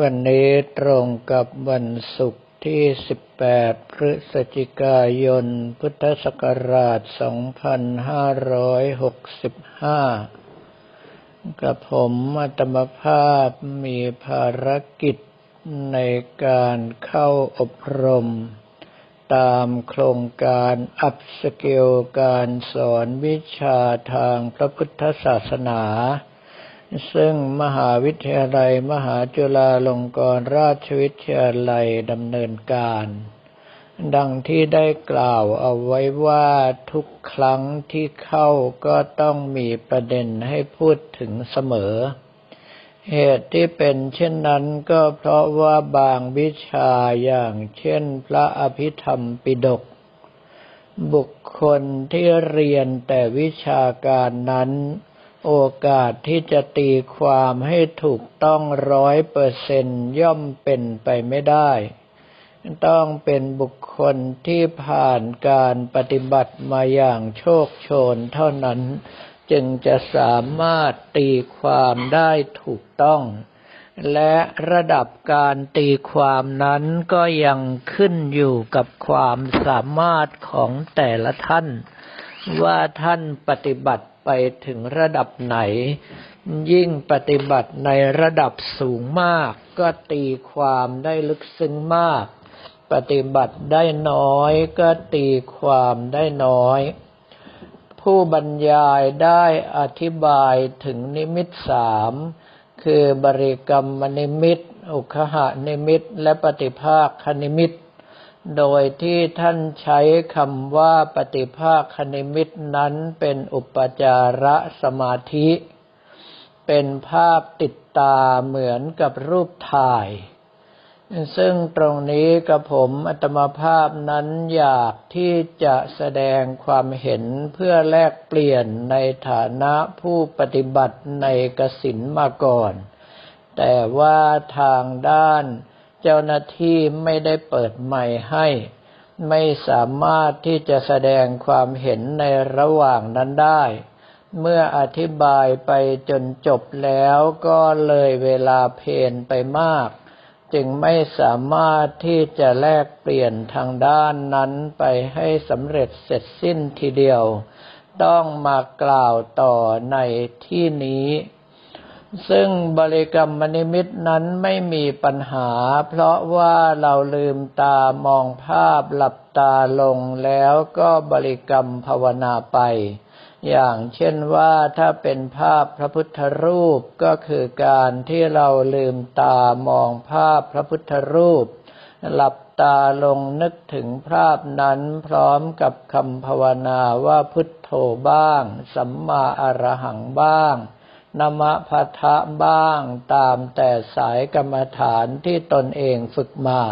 วันนี้ตรงกับวันศุกร์ที่ 18 พฤศจิกายน พุทธศักราช 2565 กับผมอัตมภาพมีภารกิจในการเข้าอบรม ตามโครงการอัพสเกลการสอนวิชาทางพระพุทธศาสนา ซึ่งมหาวิทยาลัยมหาจุฬาลงกรณราชวิทยาลัยดำเนินการ ดังที่ได้กล่าวเอาไว้ว่าทุกครั้งที่เข้าก็ต้องมีประเด็นให้พูดถึงเสมอ เหตุที่เป็นเช่นนั้นก็เพราะว่าบางวิชาอย่างเช่นพระอภิธรรมปิฎกบุคคลที่เรียนแต่วิชาการนั้น โอกาสที่จะตีความให้ถูกต้องร้อยเปอร์เซนย่อมเป็นไปไม่ได้ ต้องเป็นบุคคลที่ผ่านการปฏิบัติมาอย่างโชคโชนเท่านั้น จึงจะสามารถตีความได้ถูกต้อง และระดับการตีความนั้นก็ยังขึ้นอยู่กับความสามารถของแต่ละท่าน ว่าท่านปฏิบัติ ไปถึงระดับไหน ยิ่งปฏิบัติในระดับสูงมาก ก็ตีความได้ลึกซึ้งมาก ปฏิบัติได้น้อย ก็ตีความได้น้อย ผู้บรรยายได้อธิบายถึงนิมิตสามคือบริกรรมนิมิต อุคหานิมิต และปฏิภาคนิมิต โดยที่ท่านใช้คำว่าปฏิภาคนิมิตนั้นเป็นอุปจาระสมาธิ เป็นภาพติดตาเหมือนกับรูปถ่าย ซึ่งตรงนี้กับผมอัตมาภาพนั้นอยากที่จะแสดงความเห็นเพื่อแลกเปลี่ยนในฐานะผู้ปฏิบัติในกสินมาก่อน แต่ว่าทางด้าน เจ้าหน้าที่ไม่ได้เปิดใหม่ให้ ไม่สามารถที่จะแสดงความเห็นในระหว่างนั้นได้ เมื่ออธิบายไปจนจบแล้วก็เลยเวลาเพนไปมาก จึงไม่สามารถที่จะแลกเปลี่ยนทางด้านนั้นไปให้สำเร็จเสร็จสิ้นทีเดียว ต้องมากล่าวต่อในที่นี้ ซึ่งบริกรรมนิมิตนั้นไม่มีปัญหา เพราะว่าเราลืมตามองภาพหลับตาลงแล้วก็บริกรรมภาวนาไป อย่างเช่นว่าถ้าเป็นภาพพระพุทธรูปก็คือการที่เราลืมตามองภาพพระพุทธรูป หลับตาลงนึกถึงภาพนั้นพร้อมกับคำภาวนาว่าพุทโธบ้าง สัมมาอรหังบ้าง นมะพัทะบ้างตามแต่สายกรรมฐานที่ตนเองฝึกมา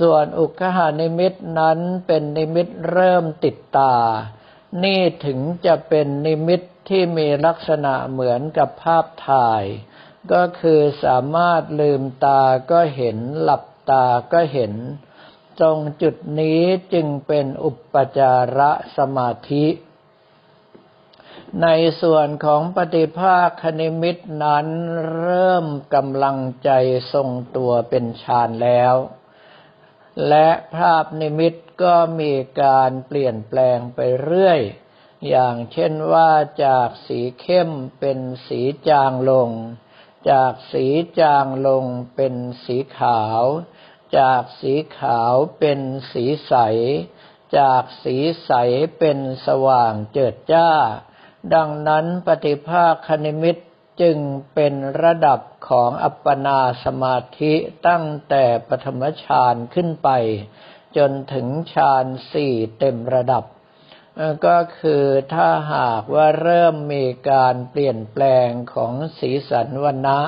ส่วนอุคหานิมิตนั้นเป็นนิมิตเริ่มติดตา นี่ถึงจะเป็นนิมิตที่มีลักษณะเหมือนกับภาพถ่าย ก็คือสามารถลืมตาก็เห็นหลับตาก็เห็น ตรงจุดนี้จึงเป็นอุปจาระสมาธิ ในส่วนของปฏิภาคคณิมิตนั้นเริ่มกำลังใจทรงตัวเป็นฌานแล้ว และภาพนิมิตก็มีการเปลี่ยนแปลงไปเรื่อย อย่างเช่นว่าจากสีเข้มเป็นสีจางลง จากสีจางลงเป็นสีขาว จากสีขาวเป็นสีใส จากสีใสเป็นสว่างเจิดจ้า ดังนั้นปฏิภาคนิมิตจึงเป็นระดับของอัปปนาสมาธิตั้งแต่ปฐมฌานขึ้นไป จนถึงฌานสี่เต็มระดับ ก็คือถ้าหากว่าเริ่มมีการเปลี่ยนแปลงของสีสันวันนะ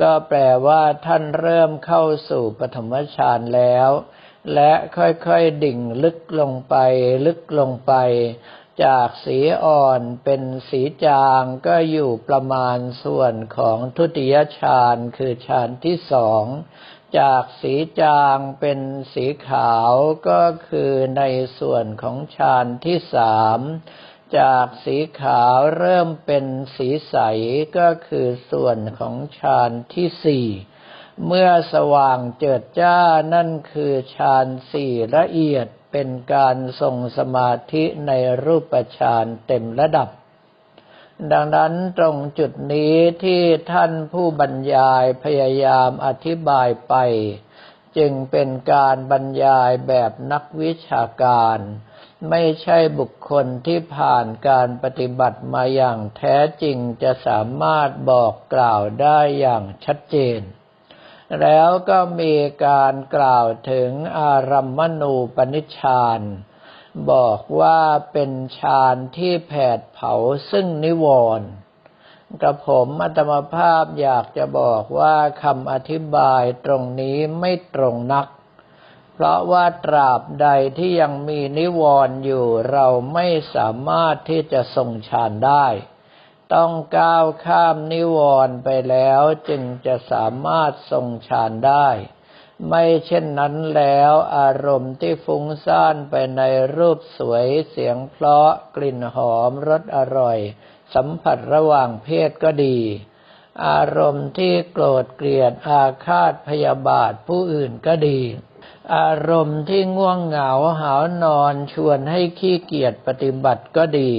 ก็แปลว่าท่านเริ่มเข้าสู่ปฐมฌานแล้ว และค่อยๆดิ่งลึกลงไปลึกลงไป จากสีอ่อนเป็นสีจางก็อยู่ประมาณส่วนของทุติยฌานคือฌานที่สองจากสีจางเป็นสีขาวก็คือในส่วนของฌานที่สามจากสีขาวเริ่มเป็นสีใสก็คือส่วนของฌานที่สี่เมื่อสว่างเจิดจ้านั่นคือฌานสี่ละเอียด เป็นการทรงสมาธิในรูปฌานเต็มระดับ ดังนั้นตรงจุดนี้ที่ท่านผู้บรรยายพยายามอธิบายไป จึงเป็นการบรรยายแบบนักวิชาการ ไม่ใช่บุคคลที่ผ่านการปฏิบัติมาอย่างแท้จริงจะสามารถบอกกล่าวได้อย่างชัดเจน แล้วก็มีการกล่าวถึงอารัมมณูปนิชฌานบอกว่าเป็นฌานที่แผดเผาซึ่งนิวรณ์กระผมอัตมภาพอยากจะบอกว่าคำอธิบายตรงนี้ไม่ตรงนัก เพราะว่าตราบใดที่ยังมีนิวรณ์อยู่เราไม่สามารถที่จะทรงฌานได้ ต้องก้าวข้ามนิวรณ์ไปแล้วจึงจะสามารถทรงฌานได้ ไม่เช่นนั้นแล้วอารมณ์ที่ฟุ้งซ่านไปในรูปสวยเสียงเพราะกลิ่นหอมรสอร่อย สัมผัสระหว่างเพศก็ดี อารมณ์ที่โกรธเกลียดอาฆาตพยาบาทผู้อื่นก็ดี อารมณ์ที่ง่วงเหงาหาวนอนชวนให้ขี้เกียจปฏิบัติก็ดี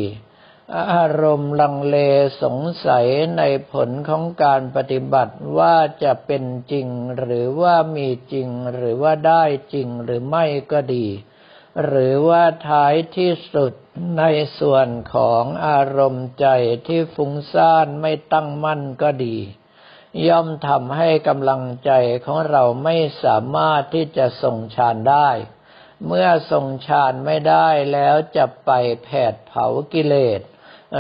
อารมณ์ลังเลสงสัยในผลของการปฏิบัติว่าจะเป็นจริงหรือว่ามีจริงหรือว่าได้จริงหรือไม่ก็ดี หรือว่าท้ายที่สุดในส่วนของอารมณ์ใจที่ฟุ้งซ่านไม่ตั้งมั่นก็ดี ย่อมทำให้กำลังใจของเราไม่สามารถที่จะส่งฌานได้เมื่อส่งฌานไม่ได้แล้วจะไปแผดเผากิเลส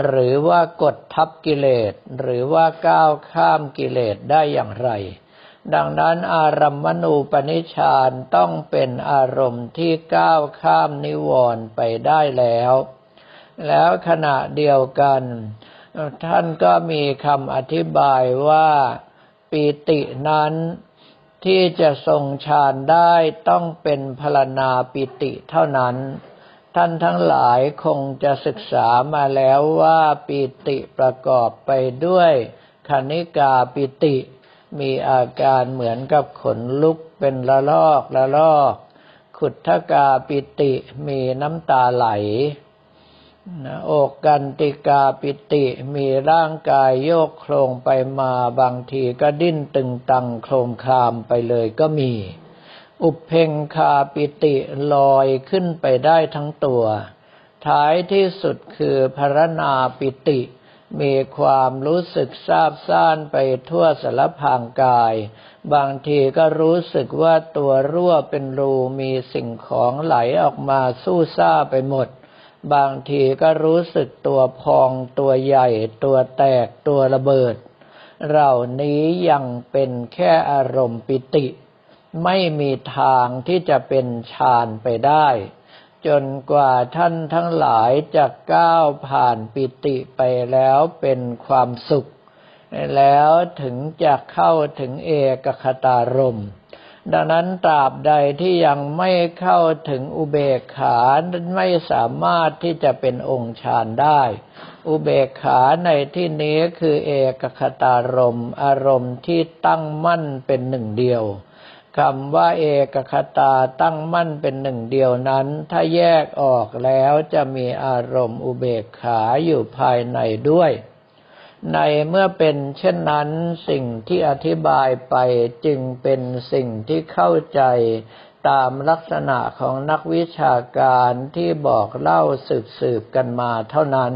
หรือว่ากดทับกิเลส หรือว่าก้าวข้ามกิเลสได้อย่างไร ดังนั้นอารัมมณูปนิชานต้องเป็นอารมณ์ที่ก้าวข้ามนิวรณ์ไปได้แล้ว แล้วขณะเดียวกัน ท่านก็มีคำอธิบายว่าปีตินั้นที่จะทรงฌานได้ต้องเป็นพลนาปิติเท่านั้น ท่านทั้งหลายคงจะศึกษามาแล้วว่าปิติประกอบไปด้วยคณิกาปิติ มีอาการเหมือนกับขนลุกเป็นละลอกละลอก ขุทธกาปิติมีน้ำตาไหลนะอกกันติกาปิติมีร่างกายโยกโครงไปมาบางทีก็ดิ้นตึงตังโครมคลามไปเลยก็มี อุเพงคาปิติลอยขึ้นไปได้ทั้งตัว ท้ายที่สุดคือพรณาปิติ มีความรู้สึกซาบซ่านไปทั่วสารพางกาย บางทีก็รู้สึกว่าตัวรั่วเป็นรูมีสิ่งของไหลออกมาสู้ซ่าไปหมด บางทีก็รู้สึกตัวพองตัวใหญ่ ตัวแตกตัวระเบิด เหล่านี้ยังเป็นแค่อารมณ์ปิติ ไม่มีทางที่จะเป็นฌานไปได้ จนกว่าท่านทั้งหลายจะก้าวผ่านปิติไปแล้วเป็นความสุข แล้วถึงจะเข้าถึงเอกคตารมดังนั้นตราบใดที่ยังไม่เข้าถึงอุเบกขาไม่สามารถที่จะเป็นองค์ฌานได้ อุเบกขาในที่นี้คือเอกคตารมอารมณ์ที่ตั้งมั่นเป็นหนึ่งเดียว คำว่าเอกคตาตั้งมั่นเป็นหนึ่งเดียวนั้น ถ้าแยกออกแล้วจะมีอารมณ์อุเบกขาอยู่ภายในด้วย ในเมื่อเป็นเช่นนั้นสิ่งที่อธิบายไปจึงเป็นสิ่งที่เข้าใจตามลักษณะของนักวิชาการที่บอกเล่าสืบสืบกันมาเท่านั้น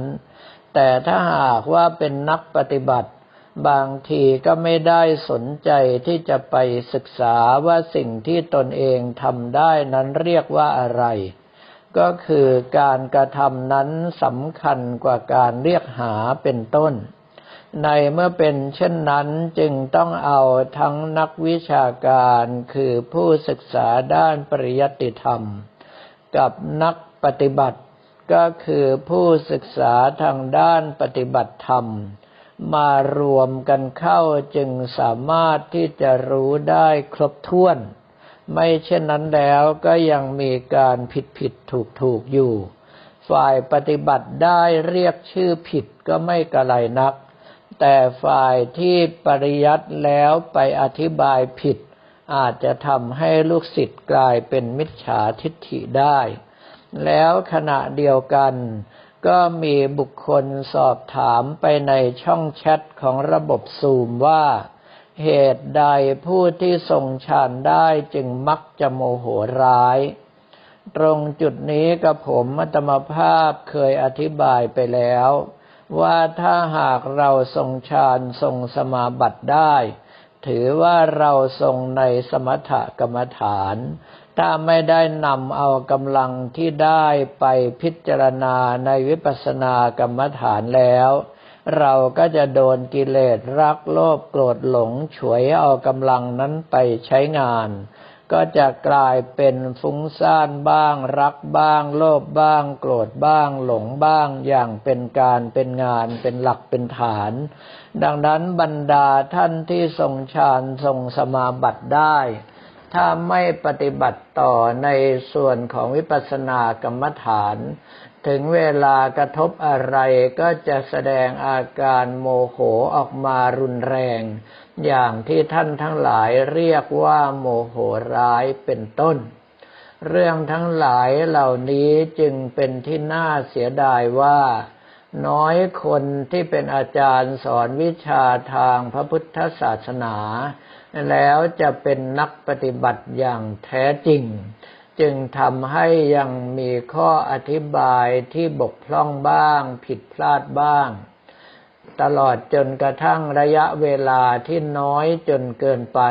แต่ถ้าหากว่าเป็นนักปฏิบัติ บางทีก็ไม่ได้สนใจที่จะไปศึกษาว่าสิ่งที่ตนเองทำได้นั้นเรียกว่าอะไร ก็คือการกระทำนั้นสำคัญกว่าการเรียกหาเป็นต้น ในเมื่อเป็นเช่นนั้นจึงต้องเอาทั้งนักวิชาการคือผู้ศึกษาด้านปริยัติธรรม กับนักปฏิบัติก็คือผู้ศึกษาทางด้านปฏิบัติธรรม มารวมกันเข้าจึงสามารถที่จะรู้ได้ครบถ้วน ไม่เช่นนั้นแล้วก็ยังมีการผิดผิดถูกถูกอยู่ ฝ่ายปฏิบัติได้เรียกชื่อผิดก็ไม่กระไรนัก แต่ฝ่ายที่ปริยัติแล้วไปอธิบายผิด อาจจะทำให้ลูกศิษย์กลายเป็นมิจฉาทิฏฐิได้ แล้วขณะเดียวกัน ก็มีบุคคลสอบถามไปในช่องแชทของระบบซูมว่า เหตุใดผู้ที่ทรงฌานได้จึงมักจะโมโหร้าย ตรงจุดนี้กับผมมัตมภาพเคยอธิบายไปแล้ว ว่าถ้าหากเราทรงฌานทรงสมาบัติได้ ถือว่าเราทรงในสมถกรรมฐาน ถ้าไม่ได้นำเอากำลังที่ได้ไปพิจารณาในวิปัสสนากรรมฐานแล้ว เราก็จะโดนกิเลสรักโลภโกรธหลงฉวยเอากำลังนั้นไปใช้งาน ก็จะกลายเป็นฟุ้งซ่านบ้าง รักบ้าง โลภบ้าง โกรธบ้าง หลงบ้าง อย่างเป็นการเป็นงานเป็นหลักเป็นฐาน ดังนั้นบรรดาท่านที่ทรงฌานทรงสมาบัติได้ ถ้าไม่ปฏิบัติต่อในส่วนของวิปัสสนากรรมฐาน ถึงเวลากระทบอะไรก็จะแสดงอาการโมโหออกมารุนแรง อย่างที่ท่านทั้งหลายเรียกว่าโมโหร้ายเป็นต้น เรื่องทั้งหลายเหล่านี้จึงเป็นที่น่าเสียดายว่าน้อยคนที่เป็นอาจารย์สอนวิชาทางพระพุทธศาสนา แล้วจะเป็นนักปฏิบัติอย่างแท้จริง จึงทำให้ยังมีข้ออธิบายที่บกพร่องบ้าง ผิดพลาดบ้าง ตลอดจนกระทั่งระยะเวลาที่น้อยจนเกินไป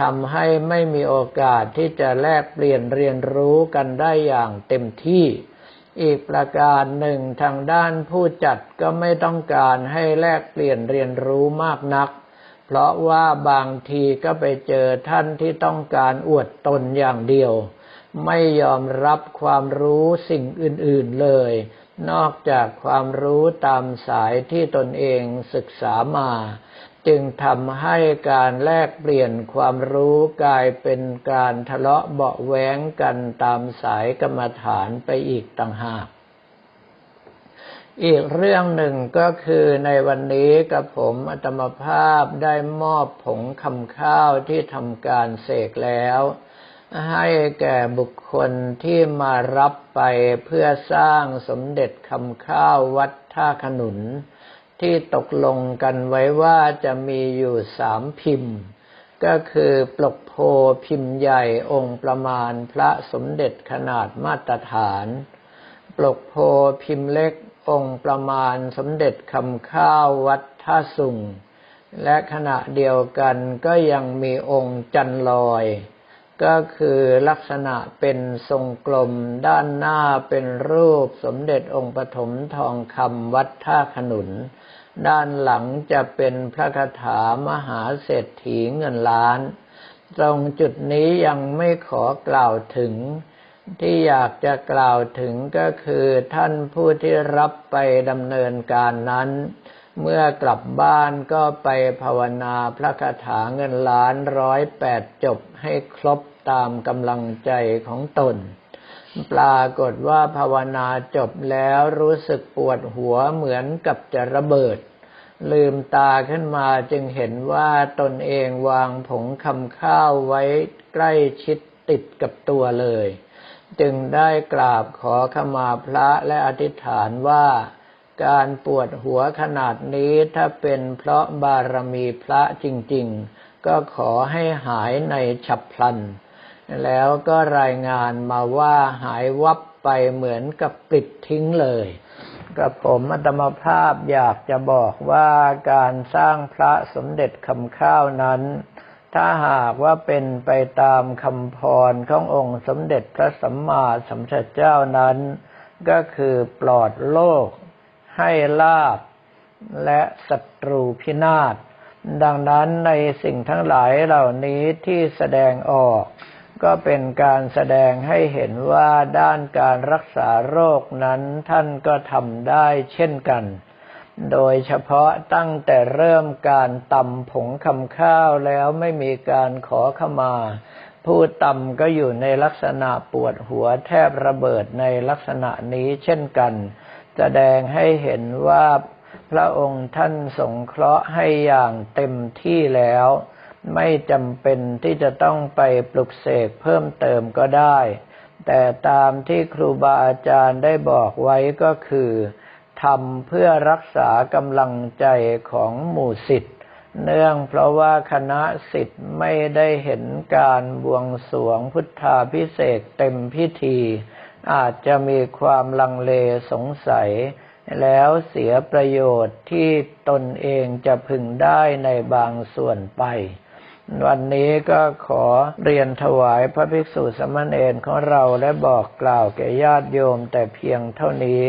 ทำให้ไม่มีโอกาสที่จะแลกเปลี่ยนเรียนรู้กันได้อย่างเต็มที่ อีกประการหนึ่งทางด้านผู้จัดก็ไม่ต้องการให้แลกเปลี่ยนเรียนรู้มากนัก เพราะว่าบางทีก็ไปเจอท่านที่ต้องการอวดตนอย่างเดียว ไม่ยอมรับความรู้สิ่งอื่น ๆเลย นอกจากความรู้ตามสายที่ตนเองศึกษามา จึงทำให้การแลกเปลี่ยนความรู้กลายเป็นการทะเลาะเบาแว้งกันตามสายกรรมฐานไปอีกต่างหาก อีกเรื่องหนึ่งก็คือในวันนี้กับผมอัตมภาพได้มอบผงคำข้าวที่ทำการเสกแล้ว ให้แก่บุคคลที่มารับไปเพื่อสร้างสมเด็จคำข้าววัดท่าขนุน ที่ตกลงกันไว้ว่าจะมีอยู่สามพิมพ์ ก็คือปลกโพพิมพ์ใหญ่องค์ประมาณพระสมเด็จขนาดมาตรฐาน ปลกโพพิมพ์เล็ก องค์ประมาณสมเด็จคำข้าววัดท่าสุงและขณะเดียวกันก็ยังมีองค์จันลอย ก็คือลักษณะเป็นทรงกลมด้านหน้าเป็นรูปสมเด็จองค์ปฐมทองคำวัดท่าขนุน ด้านหลังจะเป็นพระคาถามหาเศรษฐีเงินล้าน ตรงจุดนี้ยังไม่ขอกล่าวถึง ที่อยากจะกล่าวถึงก็คือท่านผู้ที่รับไปดำเนินการนั้น เมื่อกลับบ้านก็ไปภาวนาพระคาถาเงินล้านร้อยแปดจบให้ครบตามกำลังใจของตน ปรากฏว่าภาวนาจบแล้วรู้สึกปวดหัวเหมือนกับจะระเบิด ลืมตาขึ้นมาจึงเห็นว่าตนเองวางผงคำข้าวไว้ใกล้ชิดติดกับตัวเลย จึงได้กราบขอขมาพระและอธิษฐานว่าการปวดหัวขนาดนี้ถ้าเป็นเพราะบารมีพระจริง ๆ ก็ขอให้หายในฉับพลัน แล้วก็รายงานมาว่าหายวับไปเหมือนกับปิดทิ้งเลยกับผมอัตมภาพอยากจะบอกว่าการสร้างพระสมเด็จคำข้าวนั้น ถ้าหากว่าเป็นไปตามคำพรขององค์สมเด็จพระสัมมาสัมพุทธเจ้านั้น ก็คือปลอดโลก ให้ลาบและศัตรูพินาศดังนั้นในสิ่งทั้งหลายเหล่านี้ที่แสดงออก ก็เป็นการแสดงให้เห็นว่าด้านการรักษาโรคนั้นท่านก็ทำได้เช่นกัน โดยเฉพาะตั้งแต่เริ่มการตำผงคำข้าวแล้วไม่มีการขอขมา ผู้ตำก็อยู่ในลักษณะปวดหัวแทบระเบิดในลักษณะนี้เช่นกัน แสดงให้เห็นว่าพระองค์ท่านสงเคราะห์ให้อย่างเต็มที่แล้ว ไม่จำเป็นที่จะต้องไปปลุกเสกเพิ่มเติมก็ได้ แต่ตามที่ครูบาอาจารย์ได้บอกไว้ก็คือ ทำเพื่อรักษากำลังใจของหมู่สิทธิ์เนื่องเพราะว่าคณะสิทธิ์ไม่ได้เห็นการบวงสรวงพุทธาพิเศษเต็มพิธี อาจจะมีความลังเลสงสัย แล้วเสียประโยชน์ที่ตนเองจะพึงได้ในบางส่วนไป วันนี้ก็ขอเรียนถวายพระภิกษุสมณเณรของเราและบอกกล่าวแก่ญาติโยมแต่เพียงเท่านี้